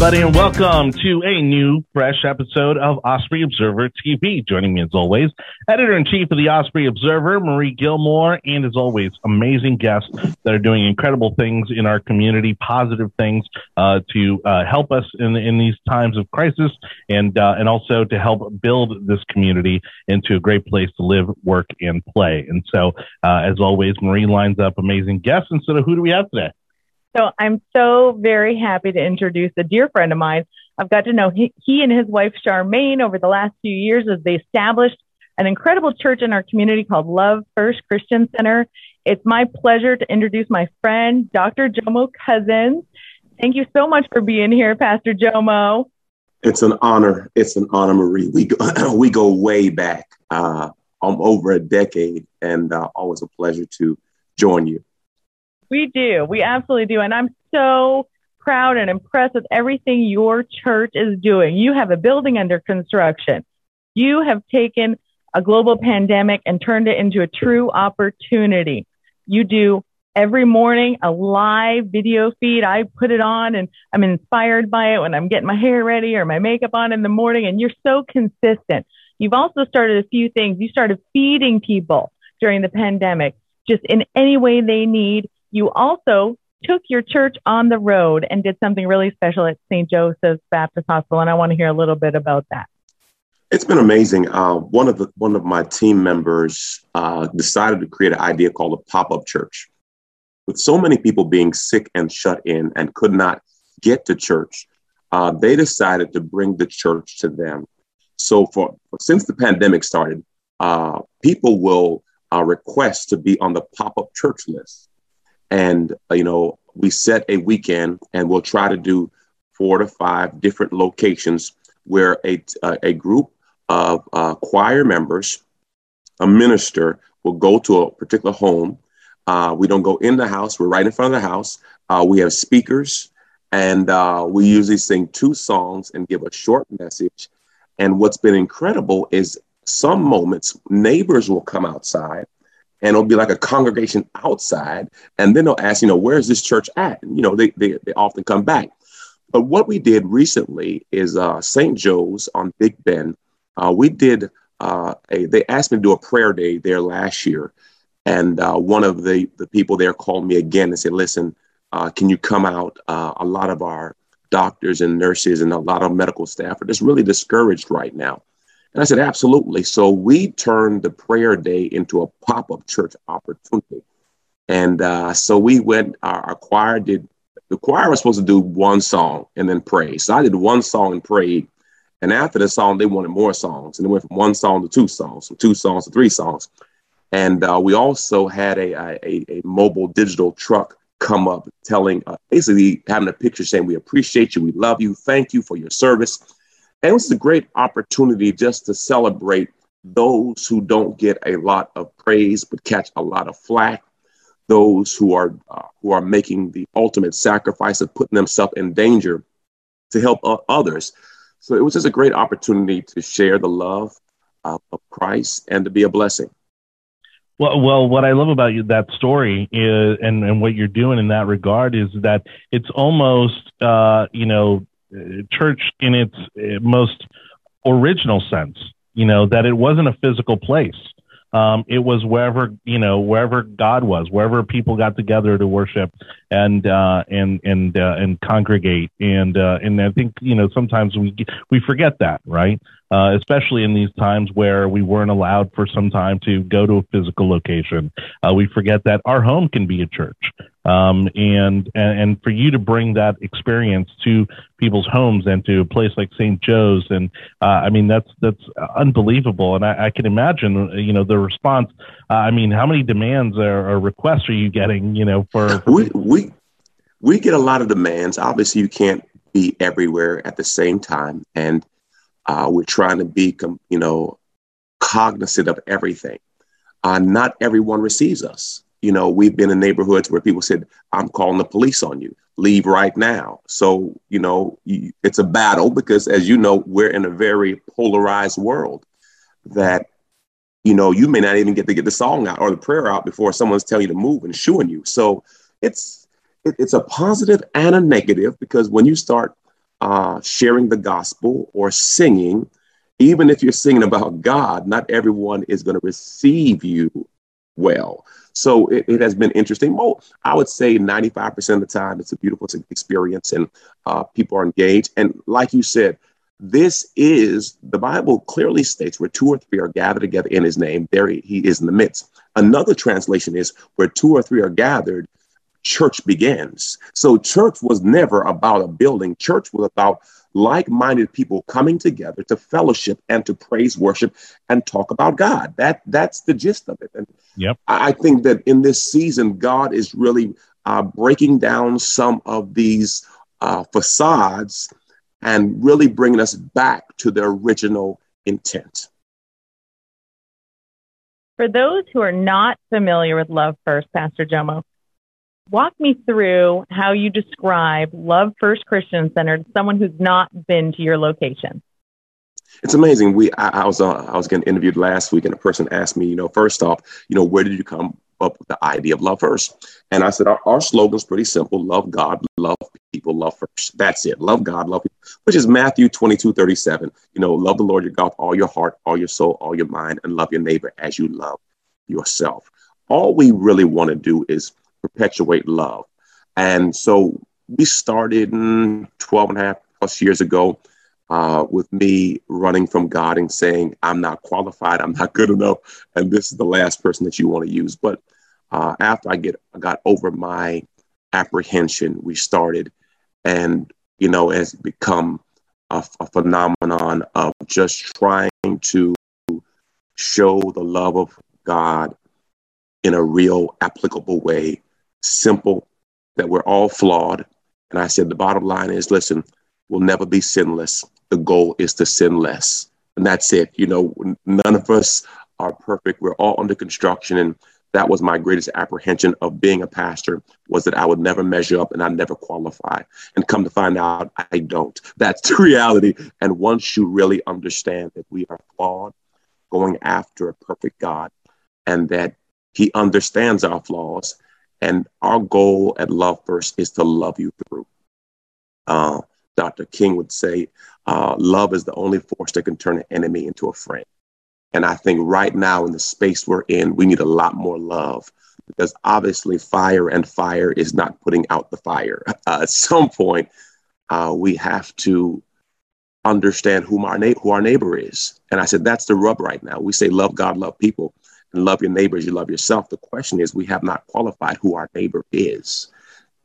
everybody, and welcome to a new, fresh episode of Osprey Observer TV. Joining me, as always, editor in chief of the Osprey Observer, Marie Gilmore, and as always, amazing guests that are doing incredible things in our community, positive things uh, to uh, help us in in these times of crisis, and uh, and also to help build this community into a great place to live, work, and play. And so, uh, as always, Marie lines up amazing guests. And so, who do we have today? So I'm so very happy to introduce a dear friend of mine. I've got to know he, he and his wife Charmaine over the last few years as they established an incredible church in our community called Love First Christian Center. It's my pleasure to introduce my friend, Dr. Jomo Cousins. Thank you so much for being here, Pastor Jomo. It's an honor. It's an honor, Marie. We go, we go way back, uh, um, over a decade, and uh, always a pleasure to join you. We do. We absolutely do. And I'm so proud and impressed with everything your church is doing. You have a building under construction. You have taken a global pandemic and turned it into a true opportunity. You do every morning a live video feed. I put it on and I'm inspired by it when I'm getting my hair ready or my makeup on in the morning. And you're so consistent. You've also started a few things. You started feeding people during the pandemic just in any way they need you also took your church on the road and did something really special at St. Joseph's Baptist Hospital, and I want to hear a little bit about that. It's been amazing. Uh, one of the one of my team members uh, decided to create an idea called a pop up church. With so many people being sick and shut in and could not get to church, uh, they decided to bring the church to them. So for since the pandemic started, uh, people will uh, request to be on the pop up church list. And, uh, you know, we set a weekend and we'll try to do four to five different locations where a, uh, a group of uh, choir members, a minister, will go to a particular home. Uh, we don't go in the house, we're right in front of the house. Uh, we have speakers, and uh, we usually sing two songs and give a short message. And what's been incredible is some moments, neighbors will come outside and it'll be like a congregation outside. And then they'll ask, you know, where's this church at? And, you know, they, they, they often come back. But what we did recently is uh, St. Joe's on Big Bend. Uh, we did uh, a, they asked me to do a prayer day there last year. And uh, one of the, the people there called me again and said, listen, uh, can you come out? Uh, a lot of our doctors and nurses and a lot of medical staff are just really discouraged right now. And I said, absolutely. So we turned the prayer day into a pop up church opportunity. And uh, so we went, our, our, choir did, the choir was supposed to do one song and then pray. So I did one song and prayed. And after the song, they wanted more songs. And it went from one song to two songs, from two songs to three songs. And uh, we also had a, a, a, mobile digital truck come up telling, uh, basically having a picture saying, We appreciate you, we love you, thank you for your service. And it was a great opportunity just to celebrate those who don't get a lot of praise but catch a lot of flack, those who are uh, who are making the ultimate sacrifice of putting themselves in danger to help uh, others. So it was just a great opportunity to share the love uh, of Christ and to be a blessing. Well, well, what I love about you that story is, and and what you're doing in that regard is that it's almost, uh, you know, church in its uh, most original sense, you know, that it wasn't a physical place. Um, it was wherever you know wherever God was, wherever people got together to worship and uh, and and uh, and congregate. And uh, and I think you know sometimes we we forget that, right? Uh, especially in these times where we weren't allowed for some time to go to a physical location. Uh, we forget that our home can be a church. Um, and, and, and for you to bring that experience to people's homes and to a place like St. Joe's, and uh, I mean that's that's unbelievable. And I, I can imagine, you know, the response. Uh, I mean, how many demands or, or, requests are you getting? You know, for, for we we we get a lot of demands. Obviously, you can't be everywhere at the same time, and uh, we're trying to be, you know, cognizant of everything. Uh, not everyone receives us. You know, we've been in neighborhoods where people said, "I'm calling the police on you. Leave right now." So, you know, it's a battle because, as you know, we're in a very polarized world. That, you know, you may not even get to get the song out or the prayer out before someone's telling you to move and shooing you. So, it's it's a positive and a negative because when you start uh, sharing the gospel or singing, even if you're singing about God, not everyone is going to receive you well. So it, it, has been interesting. Well, I would say 95% of the time, it's a beautiful experience and uh, people are engaged. And like you said, this is the Bible clearly states where two or three are gathered together in his name, there he is in the midst. Another translation is where two or three are gathered, church begins. So church was never about a building. Church was about like-minded people coming together to fellowship and to praise, worship, and talk about God. That that's the gist of it. And yep. I think that in this season, God is really uh, breaking down some of these uh, facades and really bringing us back to the original intent. For those who are not familiar with Love First, Pastor Jomo, walk me through how you describe Love First Christian Center to someone who's not been to your location. It's amazing. We I, I was uh, I was getting interviewed last week, and a person asked me, you know, first off, you know, where did you come up with the idea of love first? And I said, our, our slogan is pretty simple: love God, love people, love first. That's it. Love God, love people, which is Matthew 22, 37. You know, love the Lord your God with all your heart, all your soul, all your mind, and love your neighbor as you love yourself. All we really want to do is perpetuate love. And so we started 12 and a half plus years ago uh, with me running from God and saying, I'm not qualified, I'm not good enough, and this is the last person that you want to use. But uh, after I get got over my apprehension, we started, and you know, has become a, a phenomenon of just trying to show the love of God in a real applicable way simple, that we're all flawed. And I said, the bottom line is listen, we'll never be sinless. The goal is to sin less. And that's it. You know, none of us are perfect. We're all under construction. And that was my greatest apprehension of being a pastor was that I would never measure up and I never qualify. And come to find out, I don't. That's the reality. And once you really understand that we are flawed, going after a perfect God, and that He understands our flaws and our goal at Love First is to love you through. Uh, Dr. King would say, uh, love is the only force that can turn an enemy into a friend. And I think right now in the space we're in, we need a lot more love because obviously fire and fire is not putting out the fire. Uh, at some point, uh, we have to understand who our, na- who our neighbor is. And I said, that's the rub right now. We say, love God, love people and love your neighbor as you love yourself. The question is, we have not qualified who our neighbor is.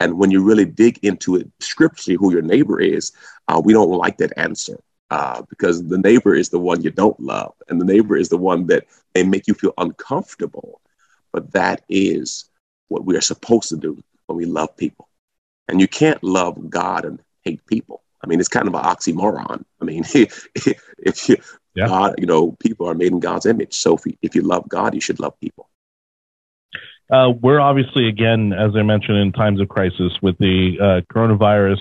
And when you really dig into it scripturally, who your neighbor is, uh, we don't like that answer uh, because the neighbor is the one you don't love, and the neighbor is the one that may make you feel uncomfortable. But that is what we are supposed to do when we love people. And you can't love God and hate people. I mean, it's kind of an oxymoron. I mean, if you yeah. God, you know, people are made in God's image. So if you, if you love God, you should love people. Uh, we're obviously, again, as I mentioned, in times of crisis with the uh, coronavirus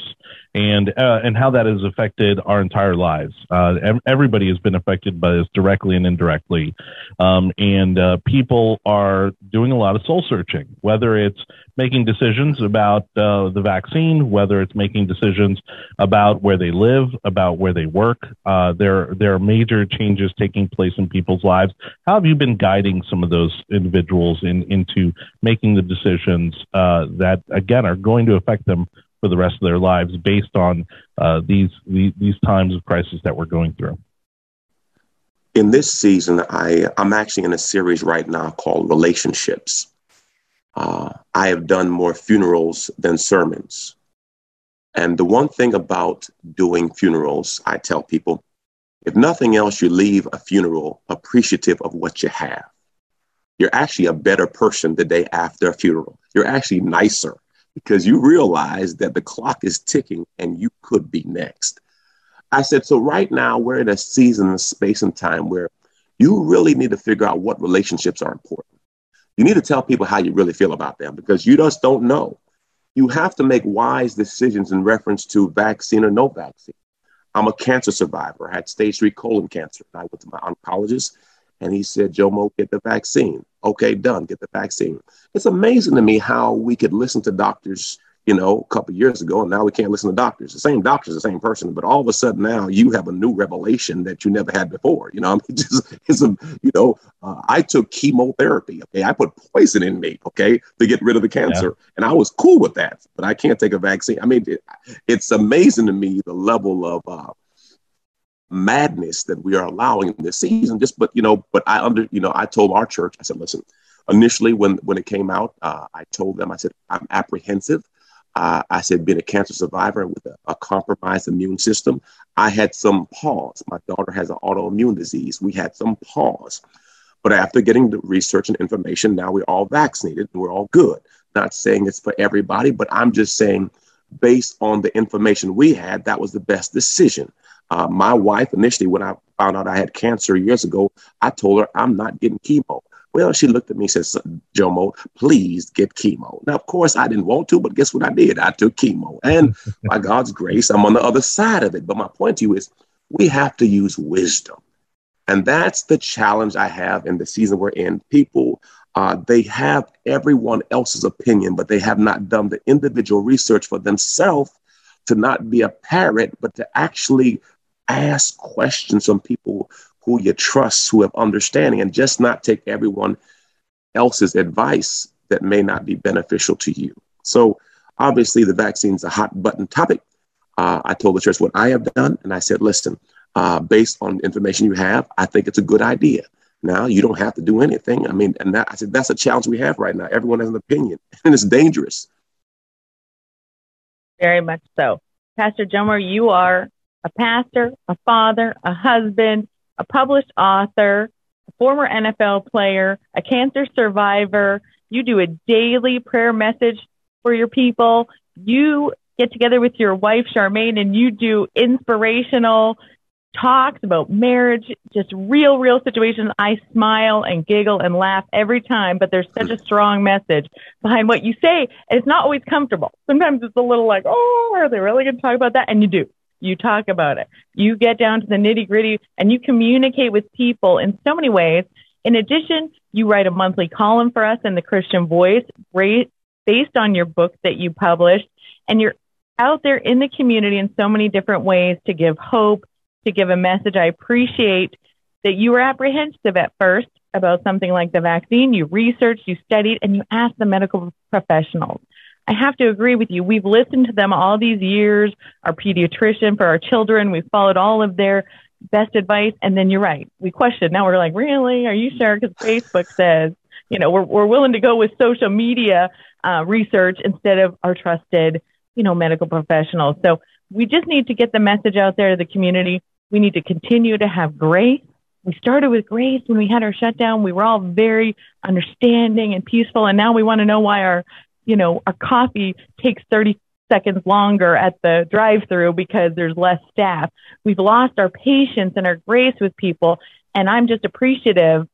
and uh, and how that has affected our entire lives. Uh, everybody has been affected by this directly and indirectly, um, and uh, people are doing a lot of soul searching. Whether it's making decisions about uh, the vaccine, whether it's making decisions about where they live, about where they work, uh, there there are major changes taking place in people's lives. How have you been guiding some of those individuals in, into making the decisions uh, that again are going to affect them for the rest of their lives based on uh, these, these, these times of crisis that we're going through? In this season, I, I'm actually in a series right now called Relationships. Uh, I have done more funerals than sermons. And the one thing about doing funerals, I tell people, if nothing else, you leave a funeral appreciative of what you have. You're actually a better person the day after a funeral. You're actually nicer because you realize that the clock is ticking and you could be next. I said, so right now we're in a season of space and time where you really need to figure out what relationships are important. You need to tell people how you really feel about them because you just don't know. You have to make wise decisions in reference to vaccine or no vaccine. I'm a cancer survivor. I had stage three colon cancer. I went to my oncologist and he said, Jomo, get the vaccine. Okay, done, get the vaccine. It's amazing to me how we could listen to doctors you know, a couple years ago, and now we can't listen to doctors. The same doctor's the same person, but all of a sudden now you have a new revelation that you never had before. You know, I mean, just it's a, you know, uh, I took chemotherapy. Okay, I put poison in me. Okay, to get rid of the cancer, yeah. and I was cool with that. But I can't take a vaccine. I mean, it, it's amazing to me the level of uh, madness that we are allowing in this season. Just, but you know, but I under, you know, I told our church, I said, listen. Initially, when when it came out, uh, I told them, I said, I'm apprehensive uh, I said, being a cancer survivor with a, a, compromised immune system, I had some pause. My daughter has an autoimmune disease. We had some pause. But after getting the research and information, now we're all vaccinated and we're all good. Not saying it's for everybody, but I'm just saying, based on the information we had, that was the best decision. Uh, my wife, initially, when I found out I had cancer years ago, I told her I'm not getting chemo. Well, she looked at me and said, Jomo, please get chemo. Now, of course, I didn't want to, but guess what I did? I took chemo. And by God's grace, I'm on the other side of it. But my point to you is we have to use wisdom. And that's the challenge I have in the season we're in. People, uh, they have everyone else's opinion, but they have not done the individual research for themselves to not be a parrot, but to actually ask questions from people who you trust, who have understanding, and just not take everyone else's advice that may not be beneficial to you. So, obviously, the vaccine is a hot button topic. Uh, I told the church what I have done, and I said, listen, uh, based on information you have, I think it's a good idea. Now, you don't have to do anything. I mean, and that, I said, that's a challenge we have right now. Everyone has an opinion, and it's dangerous. Very much so. Pastor Jomo, you are a pastor, a father, a husband, a published author, a former NFL player, a cancer survivor. You do a daily prayer message for your people. You get together with your wife, Charmaine, and you do inspirational talks about marriage, just real, real situations. I smile and giggle and laugh every time, but there's such a strong message behind what you say. And it's not always comfortable. Sometimes it's a little like, oh, are they really going to talk about that? And you do. You talk about it. You get down to the nitty gritty and you communicate with people in so many ways. In addition, you write a monthly column for us in the Christian Voice based on your book that you published. And you're out there in the community in so many different ways to give hope, to give a message. I appreciate that you were apprehensive at first about something like the vaccine. You researched, you studied, and you asked the medical professionals. I have to agree with you. We've listened to them all these years, our pediatrician for our children. We've followed all of their best advice. And then you're right. We questioned. Now we're like, really? Are you sure? Because Facebook says, you know, we're, we're willing to go with social media uh, research instead of our trusted, you know, medical professionals. So we just need to get the message out there to the community. We need to continue to have grace. We started with grace when we had our shutdown. We were all very understanding and peaceful. And now we want to know why our you know, our coffee takes 30 seconds longer at the drive through because there's less staff. We've lost our patience and our grace with people. And I'm just appreciative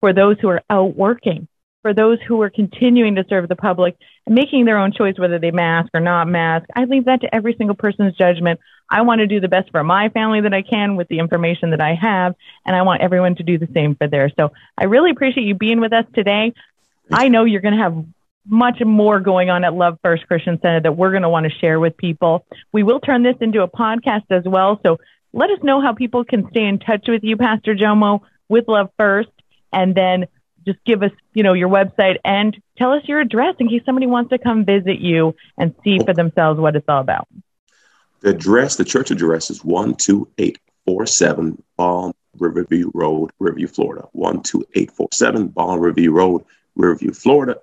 for those who are out working, for those who are continuing to serve the public and making their own choice whether they mask or not mask. I leave that to every single person's judgment. I want to do the best for my family that I can with the information that I have, and I want everyone to do the same for theirs. So I really appreciate you being with us today. I know you're going to have much more going on at Love First Christian Center that we're going to want to share with people. We will turn this into a podcast as well. So let us know how people can stay in touch with you, Pastor Jomo, with Love First, and then just give us, you know, your website and tell us your address in case somebody wants to come visit you and see for themselves what it's all about. The address, the church address is 12847 Balm Riverview Road, Riverview, Florida. 12847 Balm Riverview Road, Riverview, Florida.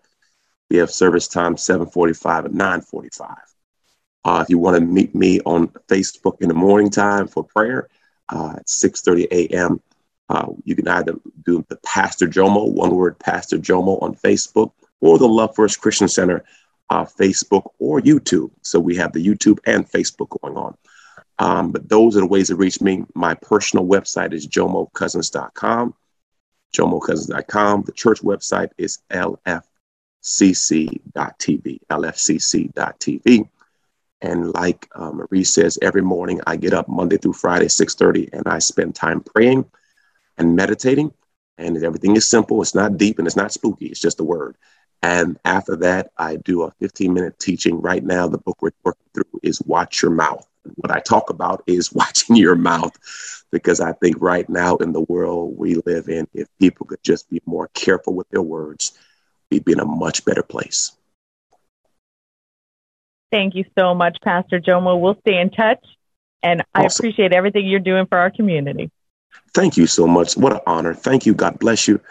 We have service time 7:45 and 9:45. Uh, if you want to meet me on Facebook in the morning time for prayer uh, at 6:30 a.m., uh, you can either do the Pastor Jomo, one word Pastor Jomo on Facebook, or the Love First Christian Center uh, Facebook or YouTube. So we have the YouTube and Facebook going on. Um, but those are the ways to reach me. My personal website is jomocousins.com, jomocousins.com. The church website is LF lfcc.tv, lfcc.tv. And like uh, Marie says, every morning I get up Monday through Friday, 6.30, and I spend time praying and meditating. And everything is simple. It's not deep and it's not spooky. It's just a word. And after that, I do a 15 minute teaching. Right now, the book we're working through is Watch Your Mouth. What I talk about is watching your mouth because I think right now in the world we live in, if people could just be more careful with their words, we'd be in a much better place. Thank you so much, Pastor Jomo. We'll stay in touch, and awesome. I appreciate everything you're doing for our community. Thank you so much. What an honor. Thank you. God bless you.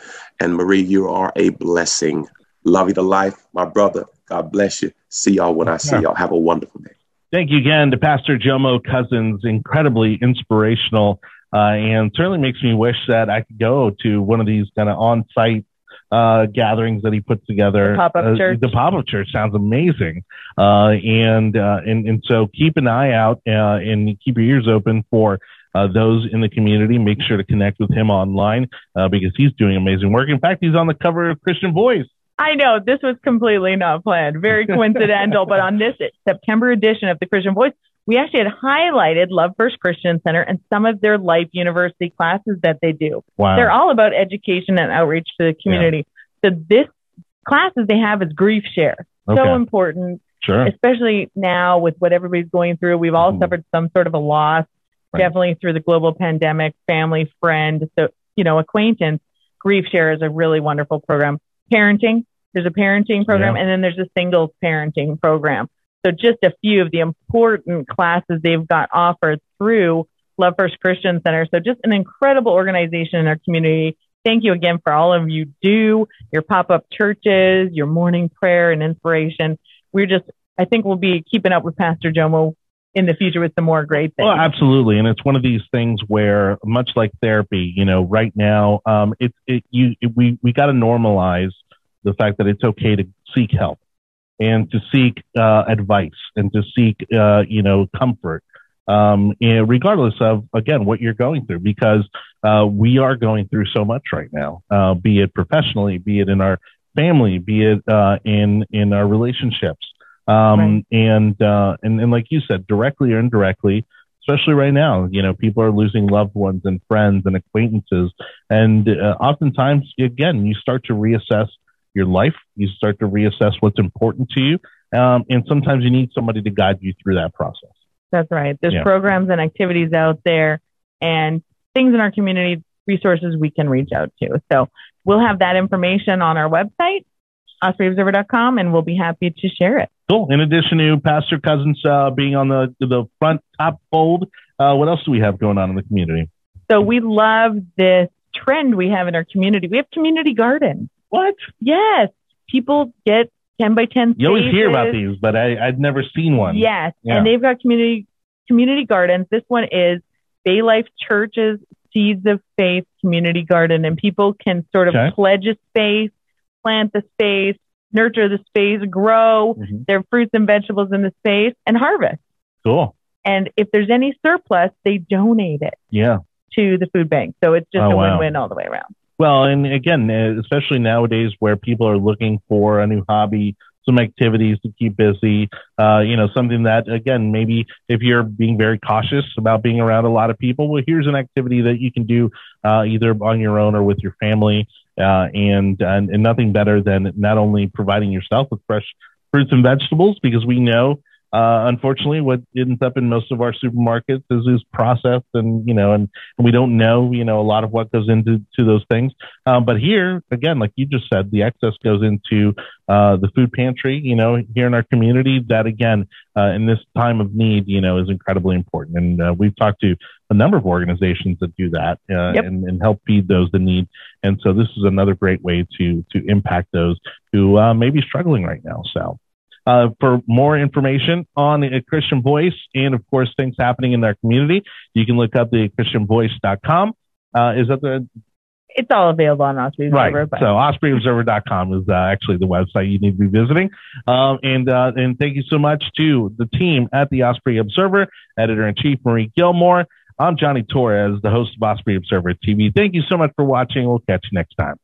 And Marie, you are a blessing. Love you to life, my brother. God bless you. See y'all when I see y'all. Have a wonderful day. Thank you again to Pastor Jomo Cousins. Incredibly inspirational, uh, and certainly makes me wish that I could go to one of these kind of on-site uh, gatherings that he puts together. The pop-up uh, church. The pop-up church sounds amazing, uh, and uh, and and so keep an eye out uh, and keep your ears open for uh, those in the community. Make sure to connect with him online uh, because he's doing amazing work. In fact, he's on the cover of Christian Voice. I know this was completely not planned, very coincidental, but on this September edition of the Christian Voice, we actually had highlighted Love First Christian Center and some of their Life University classes that they do. Wow. They're all about education and outreach to the community. Yeah. So this classes they have is grief share. Okay. So important. Sure. Especially now with what everybody's going through. We've all mm-hmm. suffered some sort of a loss, right. definitely through the global pandemic, family, friend, so you know, acquaintance. Grief share is a really wonderful program. Parenting, there's a parenting program, yeah. and then there's a singles parenting program. So just a few of the important classes they've got offered through Love First Christian Center. So just an incredible organization in our community. Thank you again for all of you do, your pop-up churches, your morning prayer and inspiration. We're just, I think we'll be keeping up with Pastor Jomo in the future with some more great things. Well, absolutely, and it's one of these things where, much like therapy, you know, right now, um, it, you it, we we got to normalize the fact that it's okay to seek help and to seek uh, advice and to seek, uh, you know, comfort, um, regardless of, again, what you're going through, because uh, we are going through so much right now, uh, be it professionally, be it in our family, be it uh, in in our relationships, um, right. and, uh, and and like you said, directly or indirectly. Especially right now, you know, people are losing loved ones and friends and acquaintances, and oftentimes, again, you start to reassess your life. You start to reassess what's important to you. Um, and sometimes you need somebody to guide you through that process. That's right. There's yeah. programs and activities out there and things in our community, resources we can reach out to. So we'll have that information on our website, ospreyobserver.com, and we'll be happy to share it. Cool. In addition to Pastor Cousins uh, being on the, the front top fold, uh, what else do we have going on in the community? So we love this trend we have in our community. We have community gardens. What? Yes. People get 10 by 10 You always hear about these, but I, I'd never seen one. Yes. Yeah. And they've got community community gardens. This one is Bay Life Church's Seeds of Faith Community Garden. And people can sort of okay. pledge a space, plant the space, nurture the space, grow mm-hmm. their fruits and vegetables in the space, and harvest. Cool. And if there's any surplus, they donate it. Yeah. To the food bank. So it's just oh, a win win all the way around. Well, and again, uh, especially nowadays where people are looking for a new hobby, some activities to keep busy, uh, you know, something that, again, maybe if you're being very cautious about being around a lot of people, well, here's an activity that you can do uh, either on your own or with your family. Uh, and, and, and nothing better than not only providing yourself with fresh fruits and vegetables, because we know uh, unfortunately, what ends up in most of our supermarkets is, is processed, and you know, and, and we don't know, you know, a lot of what goes into to those things. Um, but here, again, like you just said, the excess goes into uh, the food pantry. You know, here in our community, that again, uh, in this time of need, you know, is incredibly important. And uh, we've talked to a number of organizations that do that uh, yep. and, and help feed those in need. And so this is another great way to to impact those who uh, may be struggling right now. So. Uh, for more information on the Christian Voice and, of course, things happening in our community, you can look up the ChristianVoice.com. Uh, is that the it's all available on Osprey Observer. Right. But. So OspreyObserver.com is uh, actually the website you need to be visiting. Um, and uh, and thank you so much to the team at the Osprey Observer, editor in chief Marie Gilmore. I'm Johnny Torres, the host of Osprey Observer TV. Thank you so much for watching. We'll catch you next time.